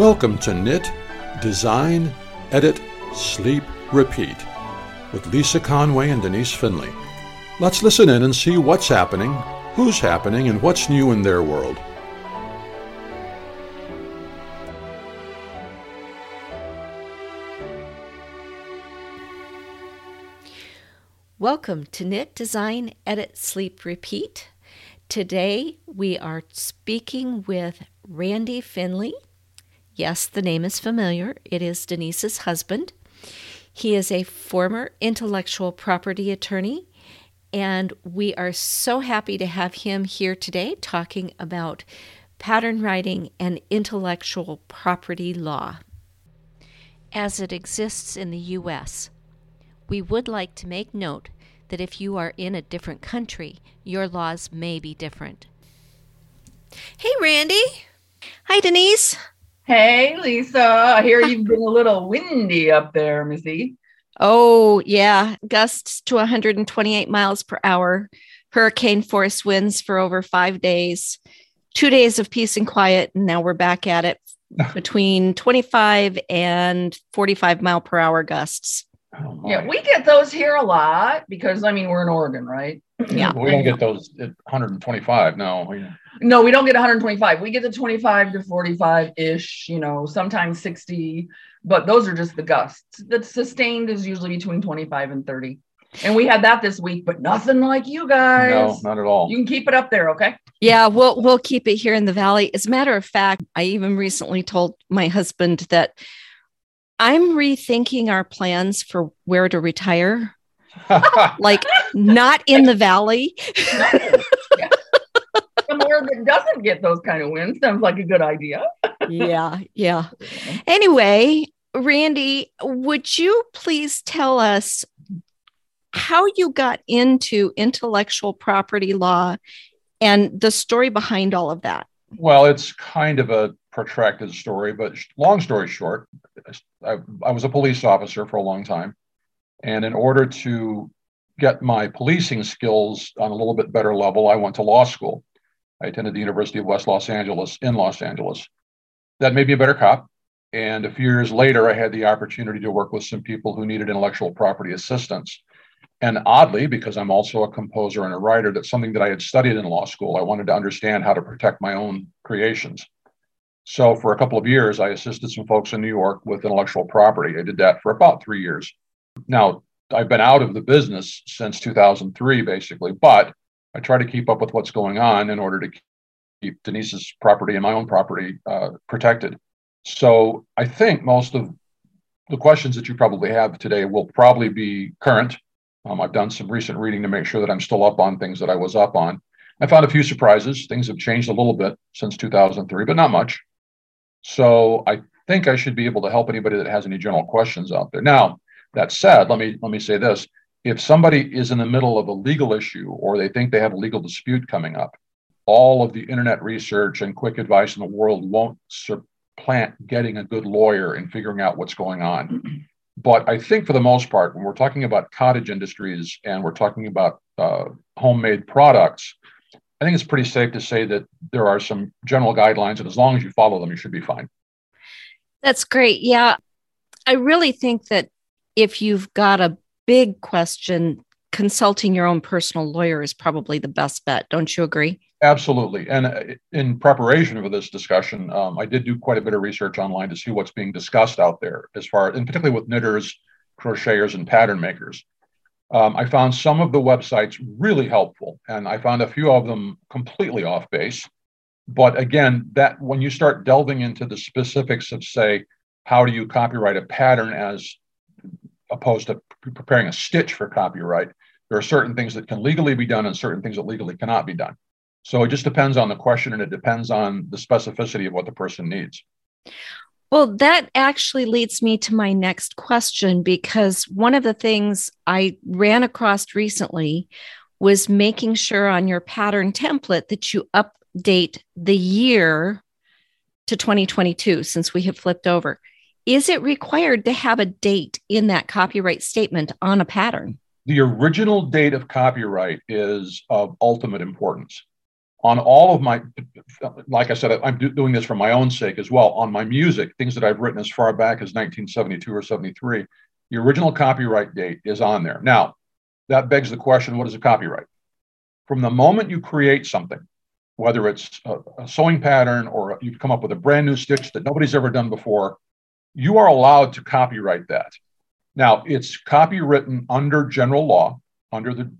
Welcome to Knit, Design, Edit, Sleep, Repeat with Lisa Conway and Denise Finley. Let's listen in and see what's happening, who's happening, and what's new in their world. Welcome to Knit, Design, Edit, Sleep, Repeat. Today we are speaking with Randy Finley. Yes, the name is familiar. It is Denise's husband. He is a former intellectual property attorney, and we are so happy to have him here today talking about pattern writing and intellectual property law as it exists in the U.S. We would like to make note that if you are in a different country, your laws may be different. Hey, Randy. Hi, Denise. Hey, Lisa. I hear you've been a little windy up there, Missy. Oh, yeah. Gusts to 128 miles per hour, hurricane force winds for over five days, two days of peace and quiet. And now we're back at it between 25 and 45 mile per hour gusts. Oh, yeah, we get those here a lot because I mean we're in Oregon, right? Yeah. We don't get those at 125 no. No, we don't get 125. We get the 25 to 45 ish, you know, sometimes 60, but those are just the gusts. The sustained is usually between 25 and 30. And we had that this week, but nothing like you guys. No, not at all. You can keep it up there, okay? Yeah, we'll we'll keep it here in the valley. As a matter of fact, I even recently told my husband that I'm rethinking our plans for where to retire. like not in the valley. Somewhere that doesn't get those kind of winds sounds like a good idea. yeah, yeah. Anyway, Randy, would you please tell us how you got into intellectual property law and the story behind all of that? Well, it's kind of a protracted story, but long story short, I, I, was a police officer for a long time. And in order to get my policing skills on a little bit better level, I went to law school. I attended the University of West Los Angeles in Los Angeles. That made me a better cop. And a few years later, I had the opportunity to work with some people who needed intellectual property assistance. And oddly, because I'm also a composer and a writer, that's something that I had studied in law school. I wanted to understand how to protect my own creations. So, for a couple of years, I assisted some folks in New York with intellectual property. I did that for about three years. Now, I've been out of the business since 2003, basically, but I try to keep up with what's going on in order to keep Denise's property and my own property uh, protected. So I think most of the questions that you probably have today will probably be current. Um, I've done some recent reading to make sure that I'm still up on things that I was up on. I found a few surprises. Things have changed a little bit since 2003, but not much. So I think I should be able to help anybody that has any general questions out there. Now, that said, let me let me say this: if somebody is in the middle of a legal issue or they think they have a legal dispute coming up, all of the internet research and quick advice in the world won't supplant getting a good lawyer and figuring out what's going on. But I think for the most part, when we're talking about cottage industries and we're talking about uh, homemade products, I think it's pretty safe to say that there are some general guidelines, and as long as you follow them, you should be fine. That's great. Yeah. I really think that if you've got a big question, consulting your own personal lawyer is probably the best bet. Don't you agree? Absolutely. And uh, in preparation for this discussion, um, I did do quite a bit of research online to see what's being discussed out there, as far, and particularly with knitters, crocheters, and pattern makers. Um, I found some of the websites really helpful, and I found a few of them completely off base. But again, that when you start delving into the specifics of, say, how do you copyright a pattern as opposed to preparing a stitch for copyright, there are certain things that can legally be done and certain things that legally cannot be done. So it just depends on the question and it depends on the specificity of what the person needs. Well, that actually leads me to my next question because one of the things I ran across recently was making sure on your pattern template that you update the year to 2022 since we have flipped over. Is it required to have a date in that copyright statement on a pattern? The original date of copyright is of ultimate importance. on all of my, like I said, I'm doing this for my own sake as well. On my music, things that I've written as far back as 1972 or 73, the original copyright date is on there. Now, that begs the question what is a copyright? From the moment you create something, whether it's a, a sewing pattern or you've come up with a brand new stitch that nobody's ever done before, you are allowed to copyright that. Now, it's copywritten under general law, under the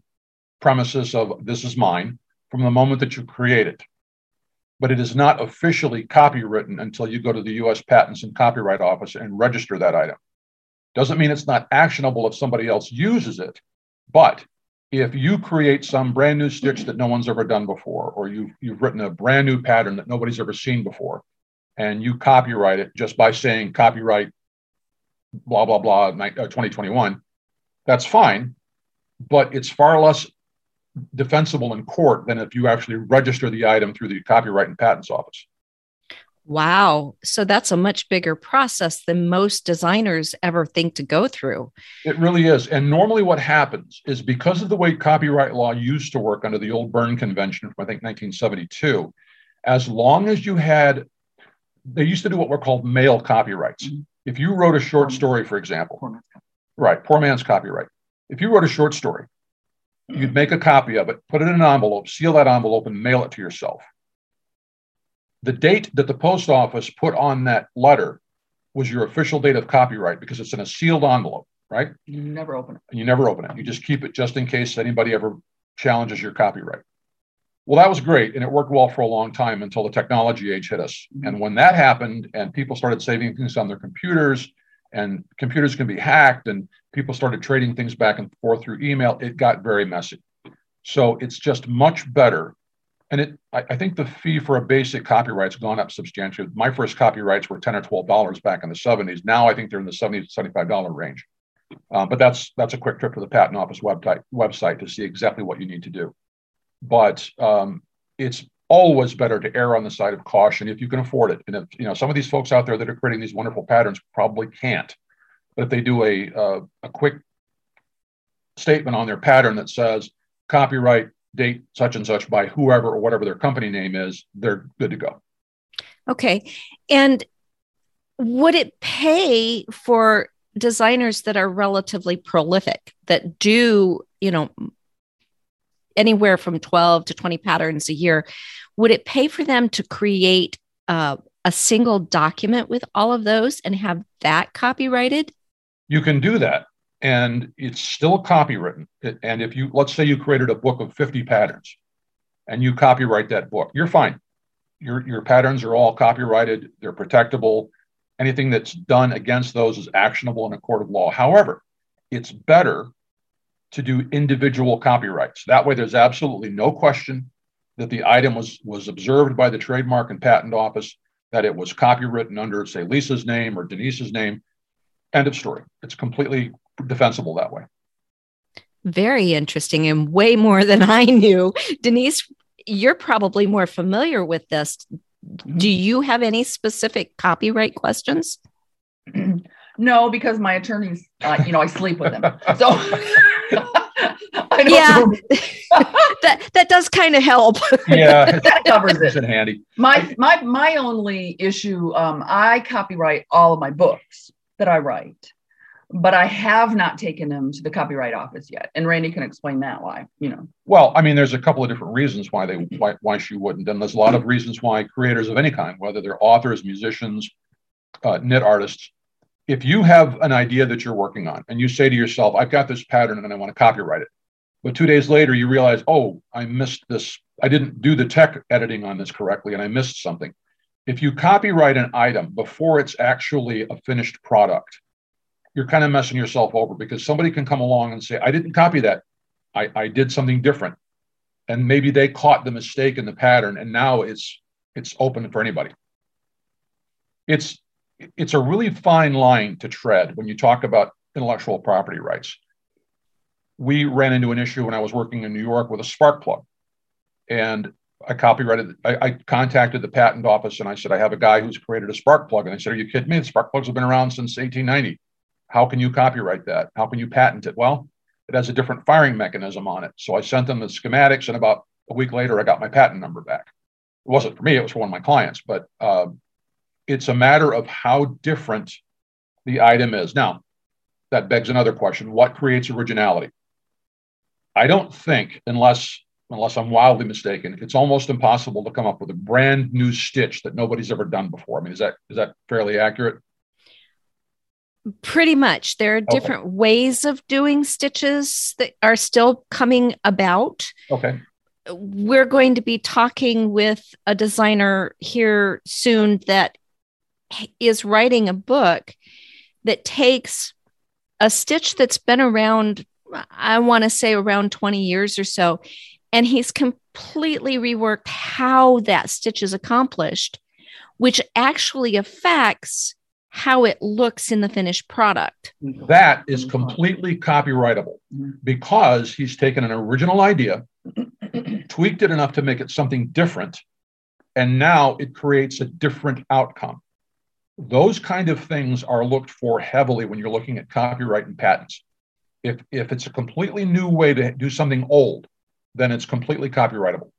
premises of this is mine from the moment that you create it. But it is not officially copywritten until you go to the US Patents and Copyright Office and register that item. Doesn't mean it's not actionable if somebody else uses it, but if you create some brand new stitch that no one's ever done before, or you've, you've written a brand new pattern that nobody's ever seen before, and you copyright it just by saying copyright blah, blah, blah, 2021, uh, that's fine. But it's far less defensible in court than if you actually register the item through the Copyright and Patents Office. Wow. So that's a much bigger process than most designers ever think to go through. It really is. And normally, what happens is because of the way copyright law used to work under the old Berne Convention from, I think, 1972, as long as you had, they used to do what were called mail copyrights. Mm-hmm. If you wrote a short story, for example, right, poor man's copyright. If you wrote a short story You'd make a copy of it, put it in an envelope, seal that envelope, and mail it to yourself. The date that the post office put on that letter was your official date of copyright because it's in a sealed envelope, right? You never open it. You never open it. You just keep it just in case anybody ever challenges your copyright. Well, that was great. And it worked well for a long time until the technology age hit us. Mm-hmm. And when that happened and people started saving things on their computers and computers can be hacked and people started trading things back and forth through email it got very messy so it's just much better and it I, I, think the fee for a basic copyright's gone up substantially my first copyrights were 10 or 12 dollars back in the 70s now i think they're in the 70 to 75 dollar range uh, but that's that's a quick trip to the patent office website website to see exactly what you need to do but um, it's always better to err on the side of caution if you can afford it. And if you know some of these folks out there that are creating these wonderful patterns probably can't, but if they do a uh, a quick statement on their pattern that says copyright date such and such by whoever or whatever their company name is, they're good to go. Okay, and would it pay for designers that are relatively prolific that do you know anywhere from 12 to 20 patterns a year would it pay for them to create uh, a single document with all of those and have that copyrighted? You can do that. And it's still copywritten. And if you, let's say you created a book of 50 patterns and you copyright that book, you're fine. Your, your patterns are all copyrighted, they're protectable. Anything that's done against those is actionable in a court of law. However, it's better to do individual copyrights. That way, there's absolutely no question that the item was was observed by the trademark and patent office that it was copywritten under say lisa's name or denise's name. End of story. It's completely defensible that way. Very interesting and way more than i knew. Denise you're probably more familiar with this. Mm-hmm. do you have any specific copyright questions no because my attorneys uh, you know i sleep with them so yeah, that that does kind of help. yeah, that covers it. it handy. My my my only issue, um, I copyright all of my books that I write, but I have not taken them to the copyright office yet. And Randy can explain that why. You know. Well, I mean, there's a couple of different reasons why they why why she wouldn't, and there's a lot of reasons why creators of any kind, whether they're authors, musicians, uh, knit artists, if you have an idea that you're working on and you say to yourself, I've got this pattern and I want to copyright it, but two days later, you realize, oh, I missed this. I didn't do the tech editing on this correctly and I missed something. If you copyright an item before it's actually a finished product, you're kind of messing yourself over because somebody can come along and say, I didn't copy that. I, I did something different. And maybe they caught the mistake in the pattern and now it's it's open for anybody. It's it's a really fine line to tread when you talk about intellectual property rights we ran into an issue when I was working in New York with a spark plug. And I copyrighted, I, I, contacted the patent office and I said, I have a guy who's created a spark plug. And they said, Are you kidding me? The spark plugs have been around since 1890. How can you copyright that? How can you patent it? Well, it has a different firing mechanism on it. So I sent them the schematics, and about a week later, I got my patent number back. It wasn't for me, it was for one of my clients, but uh, it's a matter of how different the item is. Now, that begs another question what creates originality? I don't think, unless unless I'm wildly mistaken, it's almost impossible to come up with a brand new stitch that nobody's ever done before. I mean, is that is that fairly accurate? Pretty much. There are different okay. ways of doing stitches that are still coming about. Okay. We're going to be talking with a designer here soon that is writing a book that takes a stitch that's been around, I want to say around 20 years or so, and he's completely reworked how that stitch is accomplished, which actually affects how it looks in the finished product. That is completely copyrightable because he's taken an original idea, tweaked it enough to make it something different, and now it creates a different outcome. Those kind of things are looked for heavily when you're looking at copyright and patents. If, if it's a completely new way to do something old, then it's completely copyrightable.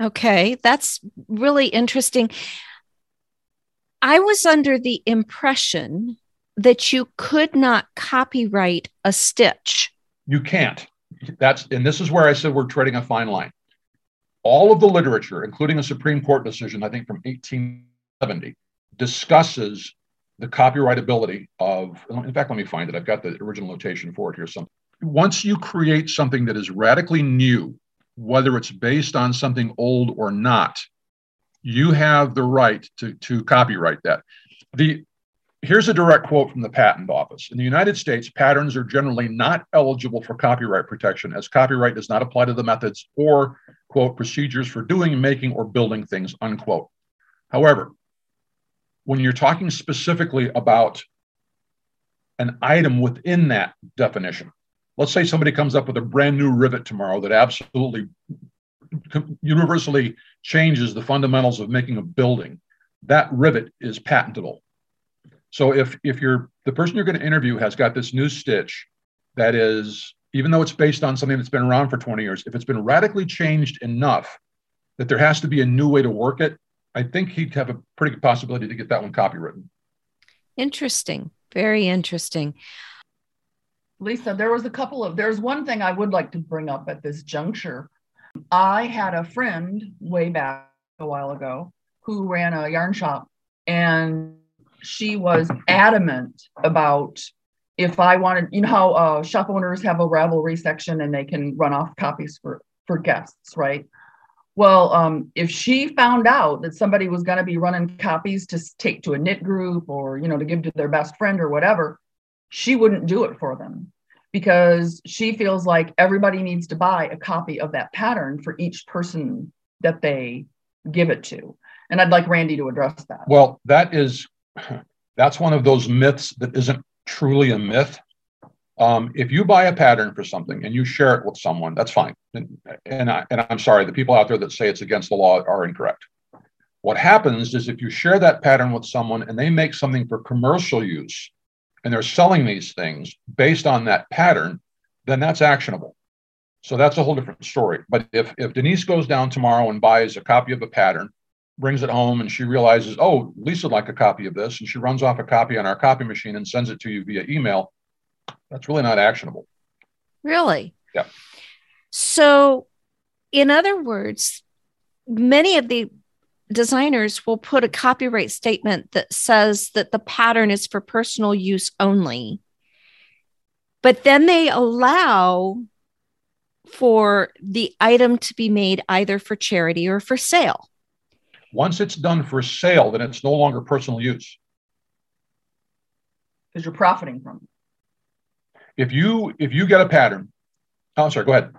Okay, that's really interesting. I was under the impression that you could not copyright a stitch. You can't. That's and this is where I said we're treading a fine line. All of the literature, including a Supreme Court decision, I think from 1870, discusses the copyrightability of. In fact, let me find it. I've got the original notation for it here. Some once you create something that is radically new, whether it's based on something old or not, you have the right to, to copyright that. The here's a direct quote from the patent office. In the United States, patterns are generally not eligible for copyright protection as copyright does not apply to the methods or quote procedures for doing, making, or building things, unquote. However, when you're talking specifically about an item within that definition, let's say somebody comes up with a brand new rivet tomorrow that absolutely universally changes the fundamentals of making a building that rivet is patentable. So if if you're the person you're going to interview has got this new stitch that is even though it's based on something that's been around for 20 years if it's been radically changed enough that there has to be a new way to work it i think he'd have a pretty good possibility to get that one copywritten interesting very interesting Lisa, there was a couple of, there's one thing I would like to bring up at this juncture. I had a friend way back a while ago who ran a yarn shop, and she was adamant about if I wanted, you know how uh, shop owners have a Ravelry section and they can run off copies for, for guests, right? Well, um, if she found out that somebody was going to be running copies to take to a knit group or, you know, to give to their best friend or whatever, she wouldn't do it for them because she feels like everybody needs to buy a copy of that pattern for each person that they give it to. And I'd like Randy to address that. Well, that is that's one of those myths that isn't truly a myth. Um, if you buy a pattern for something and you share it with someone, that's fine. And, and, I, and I'm sorry, the people out there that say it's against the law are incorrect. What happens is if you share that pattern with someone and they make something for commercial use, and they're selling these things based on that pattern, then that's actionable. So that's a whole different story. But if, if Denise goes down tomorrow and buys a copy of a pattern, brings it home, and she realizes, oh, Lisa would like a copy of this, and she runs off a copy on our copy machine and sends it to you via email, that's really not actionable. Really? Yeah. So, in other words, many of the designers will put a copyright statement that says that the pattern is for personal use only. But then they allow for the item to be made either for charity or for sale. Once it's done for sale, then it's no longer personal use. Because you're profiting from it. If you if you get a pattern, oh, I'm sorry, go ahead.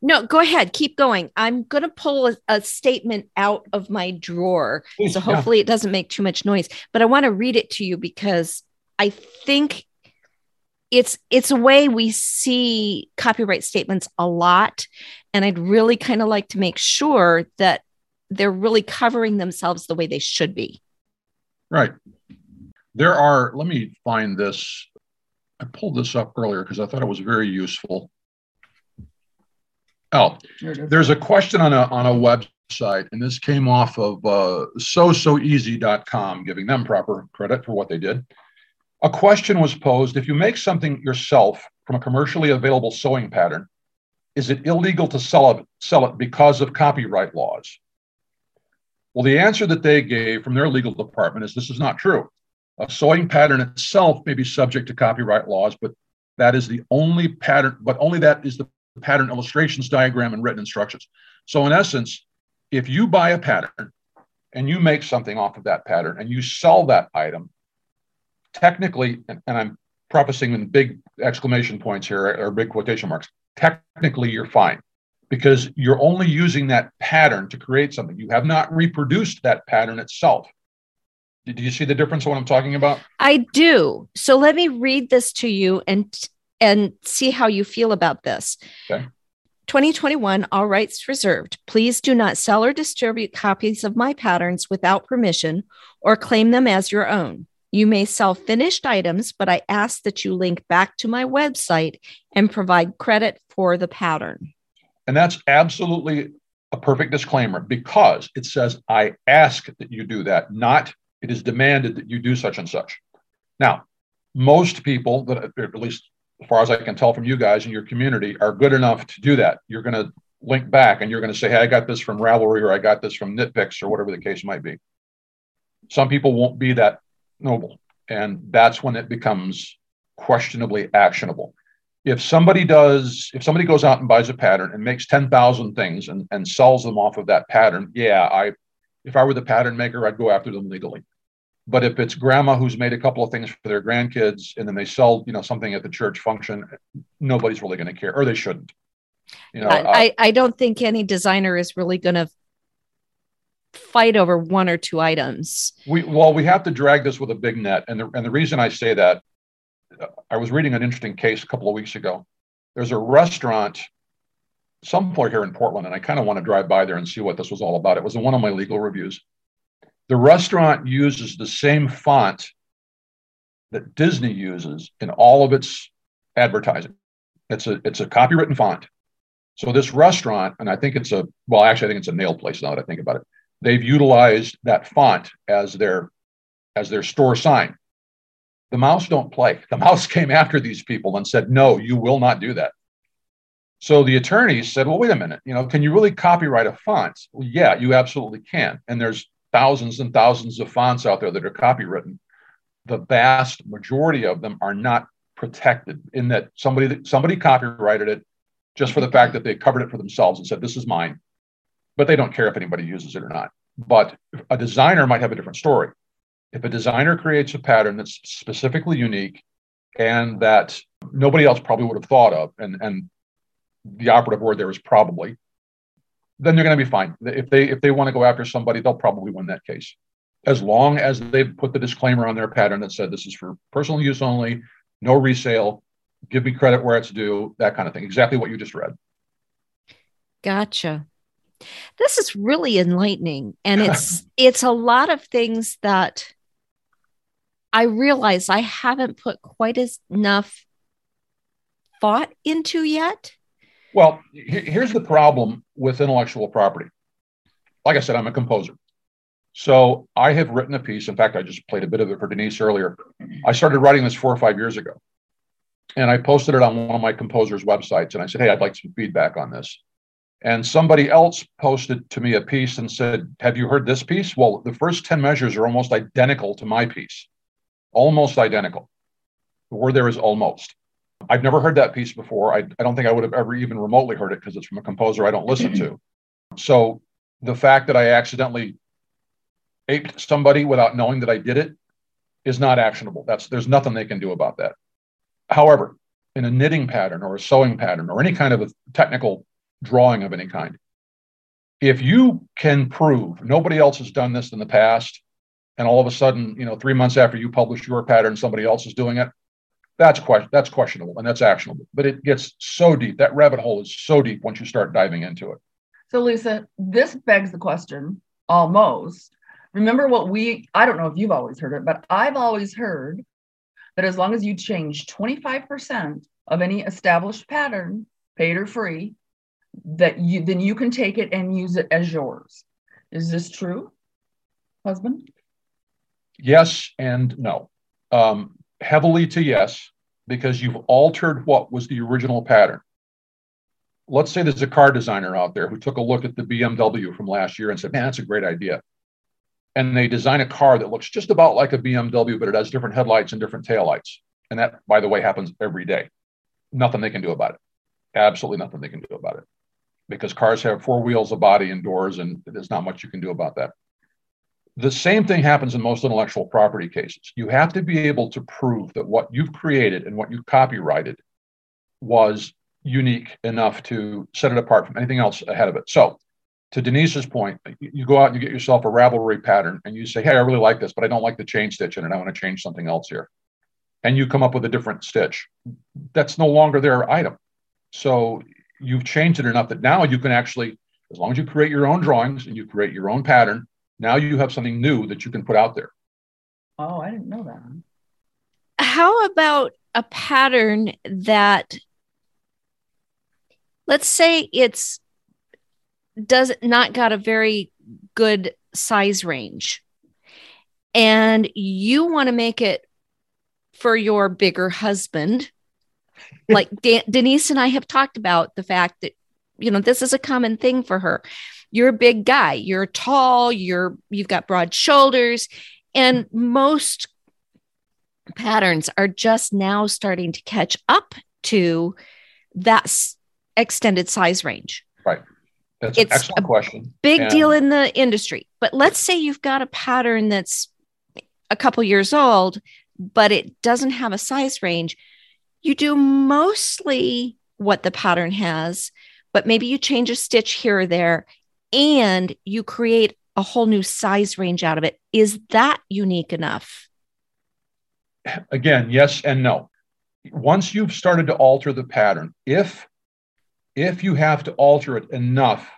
No, go ahead. Keep going. I'm going to pull a, a, statement out of my drawer. Please, so hopefully yeah. it doesn't make too much noise, but I want to read it to you because I think it's it's a way we see copyright statements a lot and I'd really kind of like to make sure that they're really covering themselves the way they should be. Right. There are let me find this I pulled this up earlier because I thought it was very useful. Oh, Here it is. there's a question on a on a website, and this came off of uh, sosewEasy.com, giving them proper credit for what they did. A question was posed: If you make something yourself from a commercially available sewing pattern, is it illegal to sell it sell it because of copyright laws? Well, the answer that they gave from their legal department is this is not true. A sewing pattern itself may be subject to copyright laws, but that is the only pattern, but only that is the pattern illustrations, diagram, and written instructions. So, in essence, if you buy a pattern and you make something off of that pattern and you sell that item, technically, and, and I'm prefacing in big exclamation points here or big quotation marks, technically you're fine because you're only using that pattern to create something. You have not reproduced that pattern itself. Did you see the difference of what I'm talking about? I do. So let me read this to you and and see how you feel about this. Okay. 2021 all rights reserved. Please do not sell or distribute copies of my patterns without permission or claim them as your own. You may sell finished items, but I ask that you link back to my website and provide credit for the pattern. And that's absolutely a perfect disclaimer because it says, I ask that you do that, not it is demanded that you do such and such. Now, most people that, at least as far as I can tell from you guys in your community, are good enough to do that. You're going to link back and you're going to say, Hey, I got this from Ravelry or I got this from Knitpicks or whatever the case might be. Some people won't be that noble. And that's when it becomes questionably actionable. If somebody does, if somebody goes out and buys a pattern and makes 10,000 things and, and sells them off of that pattern, yeah, I, if I were the pattern maker, I'd go after them legally. But if it's grandma who's made a couple of things for their grandkids and then they sell, you know, something at the church function, nobody's really going to care, or they shouldn't. You know, uh, I, I don't think any designer is really going to fight over one or two items. We well, we have to drag this with a big net, and the and the reason I say that, I was reading an interesting case a couple of weeks ago. There's a restaurant somewhere here in Portland, and I kind of want to drive by there and see what this was all about. It was in one of my legal reviews. The restaurant uses the same font that Disney uses in all of its advertising. It's a it's a copywritten font. So this restaurant, and I think it's a well, actually, I think it's a nail place now that I think about it. They've utilized that font as their as their store sign. The mouse don't play. The mouse came after these people and said, "No, you will not do that." So the attorneys said, "Well, wait a minute. You know, can you really copyright a font?" Well, yeah, you absolutely can. And there's thousands and thousands of fonts out there that are copywritten. The vast majority of them are not protected in that somebody somebody copyrighted it just for the fact that they covered it for themselves and said this is mine. But they don't care if anybody uses it or not. But a designer might have a different story. If a designer creates a pattern that's specifically unique and that nobody else probably would have thought of and and the operative word there is probably then they're going to be fine. If they if they want to go after somebody, they'll probably win that case, as long as they've put the disclaimer on their pattern that said this is for personal use only, no resale, give me credit where it's due, that kind of thing. Exactly what you just read. Gotcha. This is really enlightening, and it's it's a lot of things that I realize I haven't put quite as enough thought into yet. Well, here's the problem with intellectual property. Like I said, I'm a composer. So I have written a piece. In fact, I just played a bit of it for Denise earlier. I started writing this four or five years ago. And I posted it on one of my composers' websites. And I said, Hey, I'd like some feedback on this. And somebody else posted to me a piece and said, Have you heard this piece? Well, the first 10 measures are almost identical to my piece, almost identical. The word there is almost. I've never heard that piece before. I, I don't think I would have ever even remotely heard it because it's from a composer I don't listen to. So the fact that I accidentally aped somebody without knowing that I did it is not actionable. That's there's nothing they can do about that. However, in a knitting pattern or a sewing pattern or any kind of a technical drawing of any kind, if you can prove nobody else has done this in the past, and all of a sudden, you know, three months after you publish your pattern, somebody else is doing it, that's question that's questionable and that's actionable. But it gets so deep. That rabbit hole is so deep once you start diving into it. So Lisa, this begs the question almost. Remember what we I don't know if you've always heard it, but I've always heard that as long as you change 25% of any established pattern, paid or free, that you then you can take it and use it as yours. Is this true, husband? Yes and no. Um, heavily to yes, because you've altered what was the original pattern. Let's say there's a car designer out there who took a look at the BMW from last year and said, man, that's a great idea. And they design a car that looks just about like a BMW, but it has different headlights and different taillights. And that, by the way, happens every day. Nothing they can do about it. Absolutely nothing they can do about it. Because cars have four wheels, a body, and doors, and there's not much you can do about that. The same thing happens in most intellectual property cases. You have to be able to prove that what you've created and what you copyrighted was unique enough to set it apart from anything else ahead of it. So, to Denise's point, you go out and you get yourself a Ravelry pattern and you say, Hey, I really like this, but I don't like the chain stitch in it. I want to change something else here. And you come up with a different stitch. That's no longer their item. So, you've changed it enough that now you can actually, as long as you create your own drawings and you create your own pattern, now you have something new that you can put out there. Oh, I didn't know that. How about a pattern that, let's say it's does not got a very good size range and you want to make it for your bigger husband like De- denise and i have talked about the fact that you know this is a common thing for her you're a big guy. You're tall. You're you've got broad shoulders. And most patterns are just now starting to catch up to that extended size range. Right. That's an excellent question. big And- deal in the industry. But let's say you've got a pattern that's a couple years old but it doesn't have a size range. You do mostly what the pattern has but maybe you change a stitch here or there and you create a whole new size range out of it. Is that unique enough? Again yes and no. Once you've started to alter the pattern if if you have to alter it enough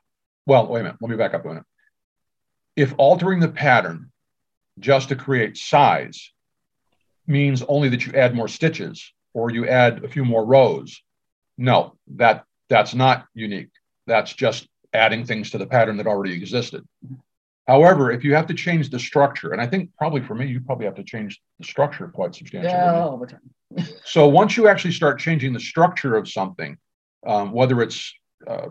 well wait a minute let me back up a minute. If altering the pattern just to create size means only that you add more stitches or you add a few more rows no that that's not unique. That's just adding things to the pattern that already existed however if you have to change the structure and i think probably for me you probably have to change the structure quite substantially Yeah, all the time. so once you actually start changing the structure of something, um, whether it's uh,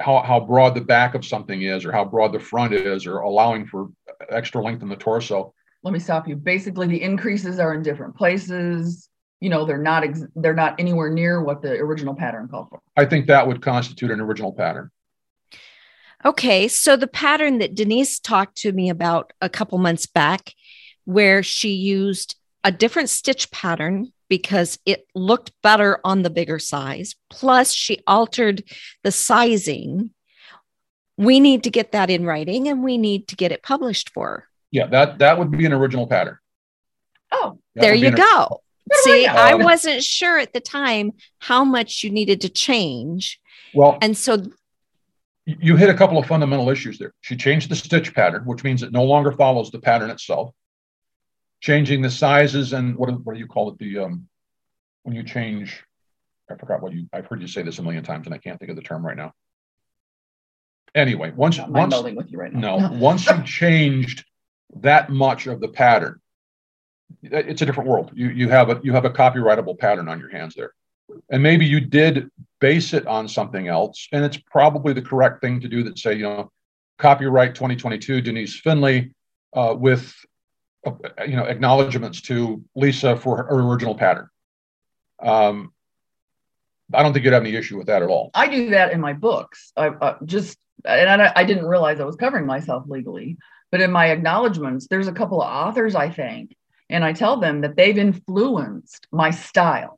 how, how broad the back of something is, or how broad the front is, or allowing for extra length in the torso, Let me stop you. Basically, the increases are in different places. You know, they're not ex- they're not anywhere near what the original pattern called for. I think that would constitute an original pattern. Okay, so the pattern that Denise talked to me about a couple months back, where she used a different stitch pattern because it looked better on the bigger size, plus she altered the sizing. We need to get that in writing and we need to get it published for. her. Yeah, that that would be an original pattern. Oh, That there you an- go. See, I? I wasn't sure at the time how much you needed to change. Well, And so you hit a couple of fundamental issues there. She changed the stitch pattern, which means it no longer follows the pattern itself. Changing the sizes and what do, what do you call it? The um, when you change, I forgot what you. I've heard you say this a million times, and I can't think of the term right now. Anyway, once I'm once melding with you right now. no, once you changed that much of the pattern, it's a different world. You you have a you have a copyrightable pattern on your hands there, and maybe you did base it on something else, and it's probably the correct thing to do. That say you know, copyright 2022 Denise Finley, uh, with uh, you know acknowledgments to Lisa for her original pattern. Um, I don't think you'd have any issue with that at all. I do that in my books. I uh, just and I, I didn't realize I was covering myself legally, but in my acknowledgments, there's a couple of authors I thank, and I tell them that they've influenced my style,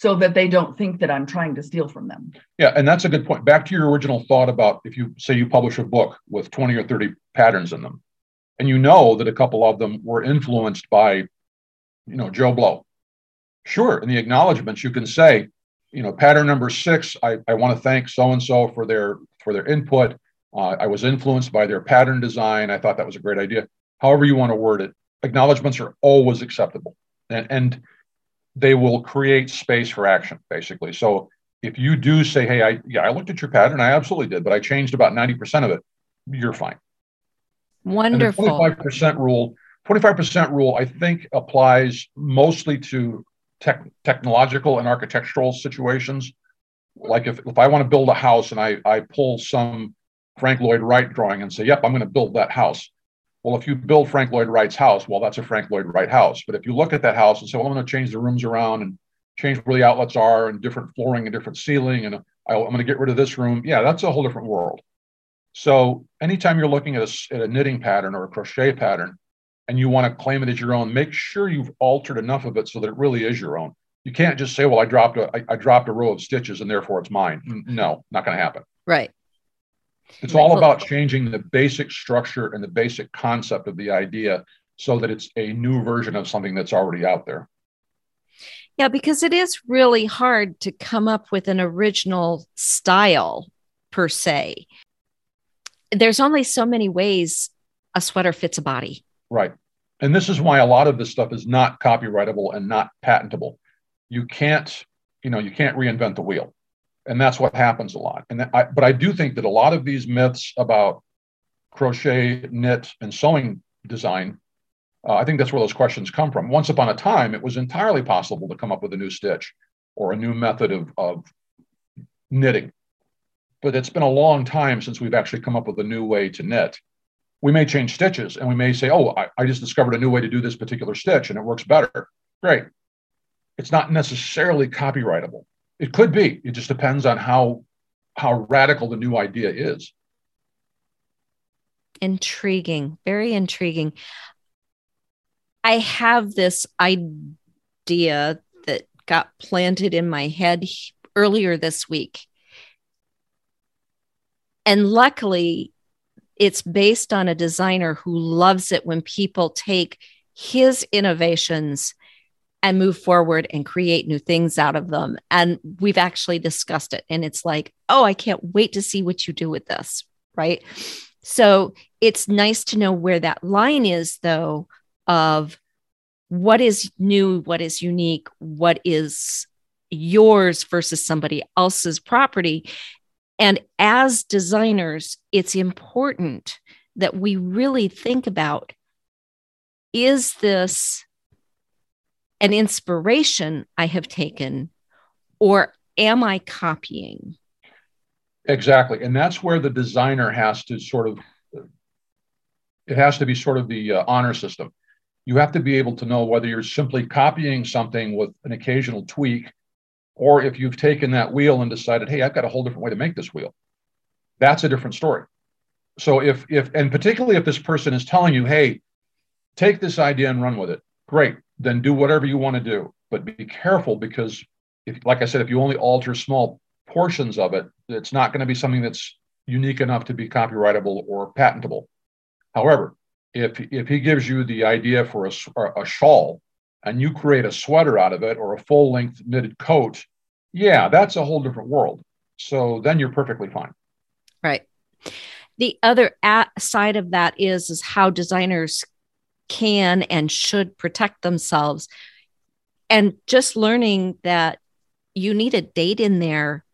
so that they don't think that I'm trying to steal from them. Yeah, and that's a good point. Back to your original thought about if you say you publish a book with 20 or 30 patterns in them, and you know that a couple of them were influenced by, you know, Joe Blow. Sure, in the acknowledgments, you can say, you know, pattern number six, I, I want to thank so and so for their for their input. Uh, I was influenced by their pattern design. I thought that was a great idea. However, you want to word it, acknowledgments are always acceptable, and and they will create space for action, basically. So if you do say, hey, I yeah, I looked at your pattern, I absolutely did, but I changed about 90% of it, you're fine. Wonderful. And the 25% rule, 25% rule, I think applies mostly to tech, technological and architectural situations. Like if, if I want to build a house and I, I pull some Frank Lloyd Wright drawing and say, yep, I'm going to build that house. Well, if you build Frank Lloyd Wright's house, well, that's a Frank Lloyd Wright house. But if you look at that house and say, well, I'm going to change the rooms around and change where the outlets are and different flooring and different ceiling, and I, am going to get rid of this room, yeah, that's a whole different world. So anytime you're looking at a, at a knitting pattern or a crochet pattern, and you want to claim it as your own, make sure you've altered enough of it so that it really is your own. You can't just say, "Well, I dropped a I, I dropped a row of stitches and therefore it's mine." No, not going to happen. Right. It's all about changing the basic structure and the basic concept of the idea so that it's a new version of something that's already out there. Yeah, because it is really hard to come up with an original style per se. There's only so many ways a sweater fits a body. Right. And this is why a lot of this stuff is not copyrightable and not patentable. You can't, you know, you can't reinvent the wheel and that's what happens a lot. And I, but I do think that a lot of these myths about crochet, knit, and sewing design, uh, I think that's where those questions come from. Once upon a time, it was entirely possible to come up with a new stitch or a new method of, of knitting. But it's been a long time since we've actually come up with a new way to knit. We may change stitches and we may say, oh, I, I just discovered a new way to do this particular stitch and it works better. Great. It's not necessarily copyrightable it could be. It just depends on how how radical the new idea is. Intriguing, very intriguing. I have this idea that got planted in my head earlier this week. And luckily, it's based on a designer who loves it when people take his innovations and move forward and create new things out of them. And we've actually discussed it. And it's like, oh, I can't wait to see what you do with this. Right. So it's nice to know where that line is, though, of what is new, what is unique, what is yours versus somebody else's property. And as designers, it's important that we really think about is this an inspiration I have taken, or am I copying? Exactly. And that's where the designer has to sort of, it has to be sort of the uh, honor system. You have to be able to know whether you're simply copying something with an occasional tweak, or if you've taken that wheel and decided, hey, I've got a whole different way to make this wheel. That's a different story. So if, if, and particularly if this person is telling you, hey, take this idea and run with it, great then do whatever you want to do. But be careful because, if, like I said, if you only alter small portions of it, it's not going to be something that's unique enough to be copyrightable or patentable. However, if, if he gives you the idea for a, a shawl and you create a sweater out of it or a full length knitted coat, yeah, that's a whole different world. So then you're perfectly fine. Right. The other side of that is is how designers can and should protect themselves. And just learning that you need a date in there.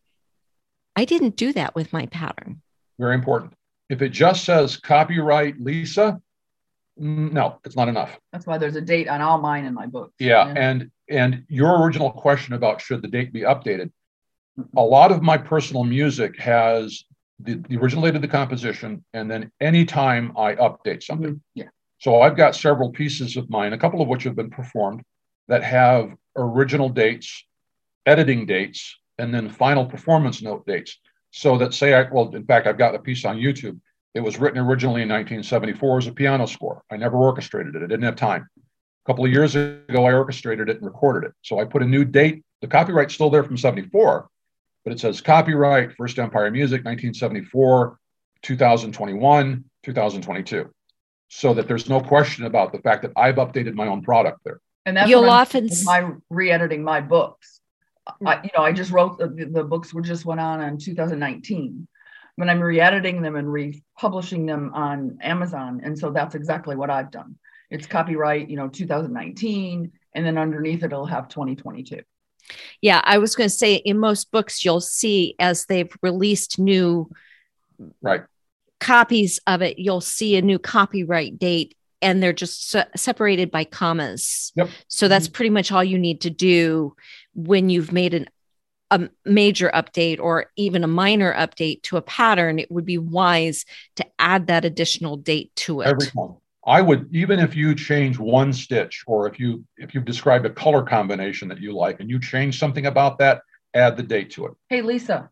I didn't do that with my pattern. Very important. If it just says copyright Lisa, no, it's not enough. That's why there's a date on all mine in my book. Yeah, yeah, and and your original question about should the date be updated, a lot of my personal music has the, the original date of the composition, and then anytime I update something. Mm-hmm. Yeah. So I've got several pieces of mine, a couple of which have been performed, that have original dates, editing dates, and then final performance note dates. So that say I well, in fact, I've got a piece on YouTube. It was written originally in 1974 as a piano score. I never orchestrated it. I didn't have time. A couple of years ago, I orchestrated it and recorded it. So I put a new date. The copyright's still there from 74, but it says copyright First Empire Music 1974, 2021, 2022 so that there's no question about the fact that I've updated my own product there. And that's you'll often my re-editing my books. I, hmm. you know, I just wrote the, the books were just went on in 2019, but I'm re-editing them and republishing them on Amazon, and so that's exactly what I've done. It's copyright, you know, 2019, and then underneath it, it'll have 2022. Yeah, I was going to say in most books you'll see as they've released new right copies of it, you'll see a new copyright date and they're just se- separated by commas. Yep. So that's mm-hmm. pretty much all you need to do when you've made an a major update or even a minor update to a pattern, it would be wise to add that additional date to it. Every time. I would even if you change one stitch or if you if you've described a color combination that you like and you change something about that, add the date to it. Hey Lisa,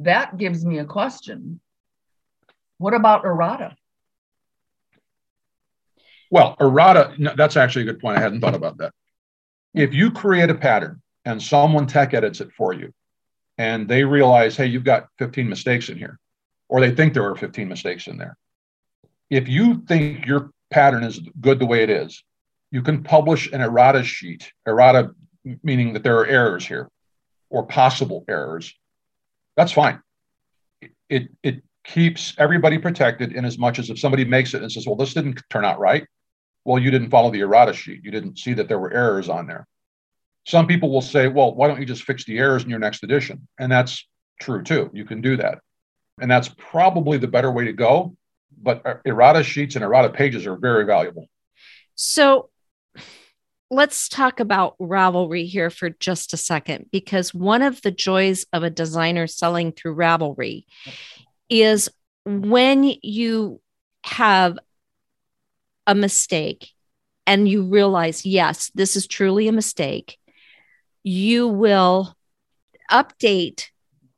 that gives me a question. What about errata? Well, errata, no, that's actually a good point. I hadn't thought about that. If you create a pattern and someone tech edits it for you and they realize, hey, you've got 15 mistakes in here, or they think there are 15 mistakes in there. If you think your pattern is good the way it is, you can publish an errata sheet, errata meaning that there are errors here or possible errors. That's fine. It, it keeps everybody protected in as much as if somebody makes it and says, well, this didn't turn out right. Well, you didn't follow the errata sheet. You didn't see that there were errors on there. Some people will say, well, why don't you just fix the errors in your next edition? And that's true too. You can do that. And that's probably the better way to go. But uh, errata sheets and errata pages are very valuable. So let's talk about Ravelry here for just a second, because one of the joys of a designer selling through Ravelry is when you have a mistake and you realize, yes, this is truly a mistake, you will update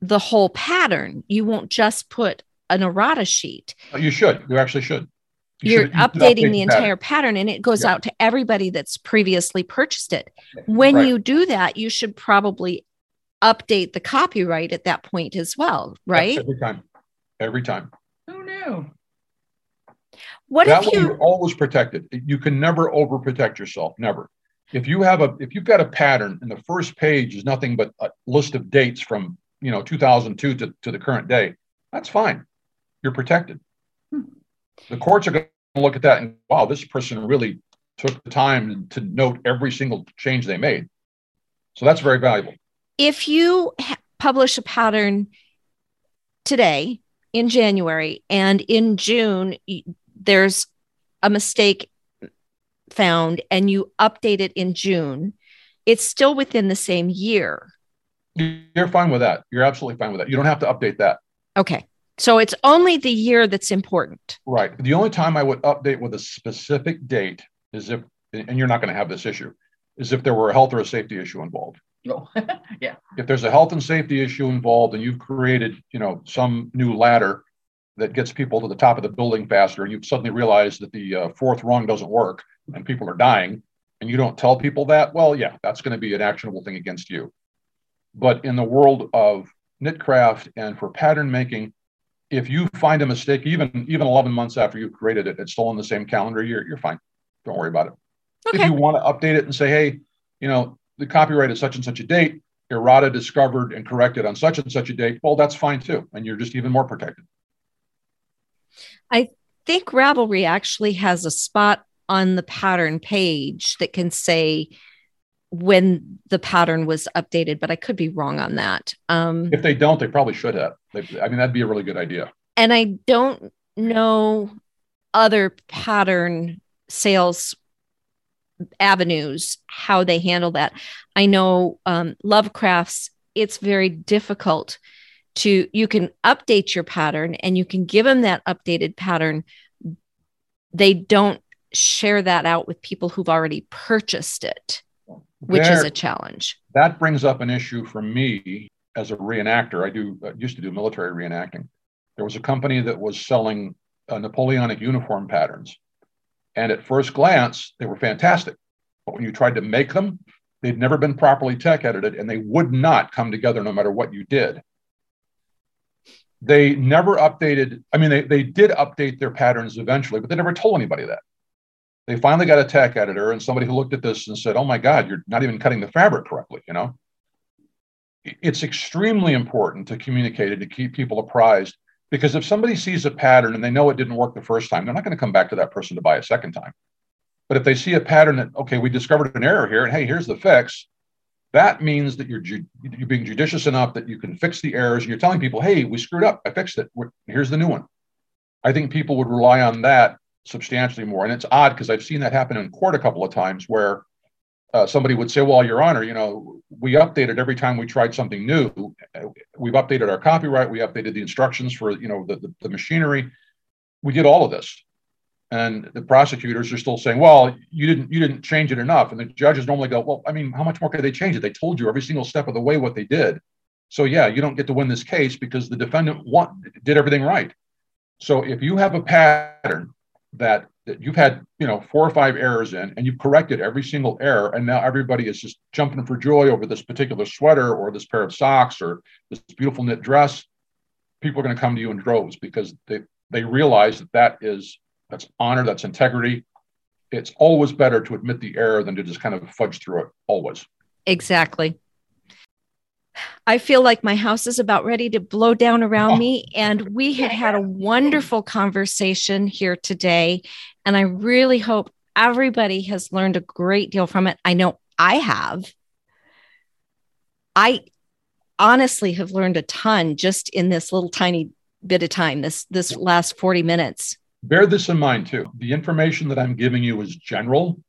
the whole pattern. You won't just put an errata sheet. Oh, you should. You actually should. You are updating the entire pattern. pattern. and it goes yeah. out to everybody that's previously purchased it. When right. you do that, you should probably update the copyright at that point as well, right? every time. Every time. Who knew? What that if you are always protected? You can never overprotect yourself. Never if you have a if you've got a pattern and the first page is nothing but a list of dates from you know 2002 to, to the current day that's fine you're protected hmm. the courts are going to look at that and wow this person really took the time to note every single change they made so that's very valuable if you ha- publish a pattern today in january and in june there's a mistake found and you update it in June, it's still within the same year. You're fine with that. You're absolutely fine with that. You don't have to update that. Okay. So it's only the year that's important. Right. The only time I would update with a specific date is if, and you're not going to have this issue, is if there were a health or a safety issue involved. No. yeah. If there's a health and safety issue involved and you've created, you know, some new ladder that gets people to the top of the building faster, and you suddenly realize that the uh, fourth rung doesn't work, and people are dying and you don't tell people that, well, yeah, that's going to be an actionable thing against you. But in the world of knitcraft and for pattern making, if you find a mistake, even even 11 months after you've created it, it's still in the same calendar year, you're fine. Don't worry about it. Okay. If you want to update it and say, hey, you know, the copyright is such and such a date, errata discovered and corrected on such and such a date, well, that's fine too. And you're just even more protected. I think Ravelry actually has a spot on the pattern page that can say when the pattern was updated, but I could be wrong on that. Um, if they don't, they probably should have. They, I mean, that'd be a really good idea. And I don't know other pattern sales avenues how they handle that. I know um, Lovecrafts. It's very difficult to you can update your pattern and you can give them that updated pattern. They don't share that out with people who've already purchased it, which there, is a challenge. That brings up an issue for me as a reenactor. I do uh, used to do military reenacting. There was a company that was selling uh, Napoleonic uniform patterns, and at first glance, they were fantastic. But when you tried to make them, they'd never been properly tech edited, and they would not come together no matter what you did they never updated i mean they, they did update their patterns eventually but they never told anybody that they finally got a tech editor and somebody who looked at this and said, "Oh my God, you're not even cutting the fabric correctly." You know, it's extremely important to communicate and to keep people apprised because if somebody sees a pattern and they know it didn't work the first time, they're not going to come back to that person to buy a second time. But if they see a pattern that, okay, we discovered an error here, and hey, here's the fix, that means that you're ju- you're being judicious enough that you can fix the errors. And you're telling people, "Hey, we screwed up. I fixed it. Here's the new one." I think people would rely on that substantially more, and it's odd because I've seen that happen in court a couple of times where uh, somebody would say, "Well, Your Honor, you know, we updated every time we tried something new. We've updated our copyright. We updated the instructions for you know the, the, the machinery. We did all of this." And the prosecutors are still saying, "Well, you didn't you didn't change it enough." And the judges normally go, "Well, I mean, how much more could they change it? They told you every single step of the way what they did. So yeah, you don't get to win this case because the defendant did everything right." So if you have a pattern that, that you've had, you know, four or five errors in, and you've corrected every single error, and now everybody is just jumping for joy over this particular sweater or this pair of socks or this beautiful knit dress, people are going to come to you in droves because they they realize that that is that's honor, that's integrity. It's always better to admit the error than to just kind of fudge through it, always. Exactly. I feel like my house is about ready to blow down around oh. me. And we had had a wonderful conversation here today. And I really hope everybody has learned a great deal from it. I know I have. I honestly have learned a ton just in this little tiny bit of time, this this last 40 minutes bear this in mind too. The information that I'm giving you is general.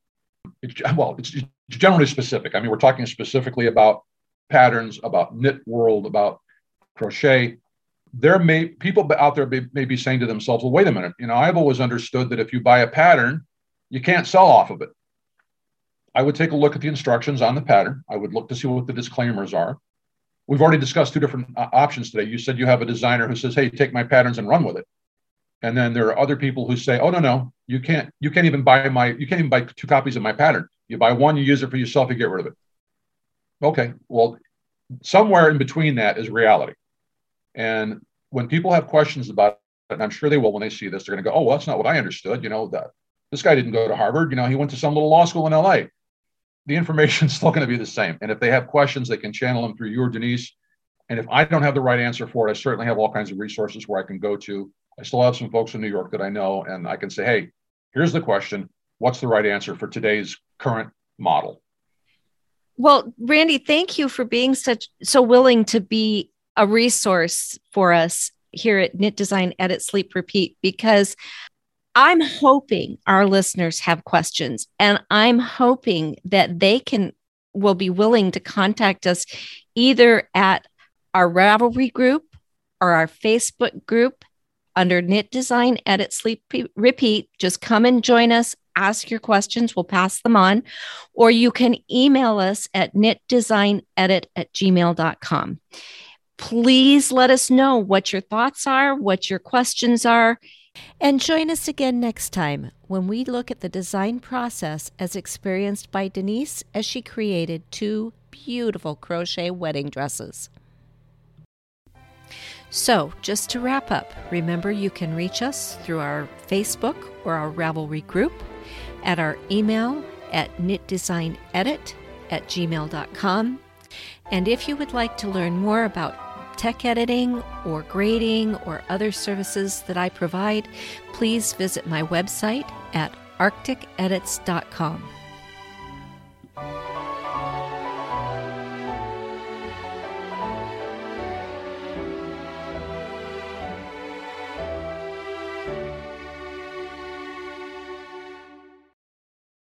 It's, well, it's, it's generally specific. I mean, we're talking specifically about patterns, about knit world, about crochet. There may people out there may, may be saying to themselves, "Well, wait a minute. You know, I've always understood that if you buy a pattern, you can't sell off of it." I would take a look at the instructions on the pattern. I would look to see what the disclaimers are. We've already discussed two different uh, options today. You said you have a designer who says, "Hey, take my patterns and run with it." And then there are other people who say, "Oh no, no, you can't. You can't even buy my. You can't even buy two copies of my pattern. You buy one, you use it for yourself, you get rid of it." Okay, well, somewhere in between that is reality. And when people have questions about it, and I'm sure they will when they see this, they're going to go, "Oh, well, that's not what I understood." You know that this guy didn't go to Harvard. You know, he went to some little law school in L.A. The information's still going to be the same. And if they have questions, they can channel them through you or Denise. And if I don't have the right answer for it, I certainly have all kinds of resources where I can go to I still have some folks in New York that I know, and I can say, hey, here's the question What's the right answer for today's current model? Well, Randy, thank you for being such so willing to be a resource for us here at Knit Design Edit Sleep Repeat because I'm hoping our listeners have questions and I'm hoping that they can will be willing to contact us either at our Ravelry group or our Facebook group under Knit Design Edit Sleep Repeat. Just come and join us, ask your questions, we'll pass them on. Or you can email us at knitdesignedit at gmail.com. Please let us know what your thoughts are, what your questions are. And join us again next time when we look at the design process as experienced by Denise as she created two beautiful crochet wedding dresses. So, just to wrap up, remember you can reach us through our Facebook or our Ravelry group, at our email at knitdesignedit at gmail.com. And if you would like to learn more about tech editing or grading or other services that I provide, please visit my website at arcticedits.com.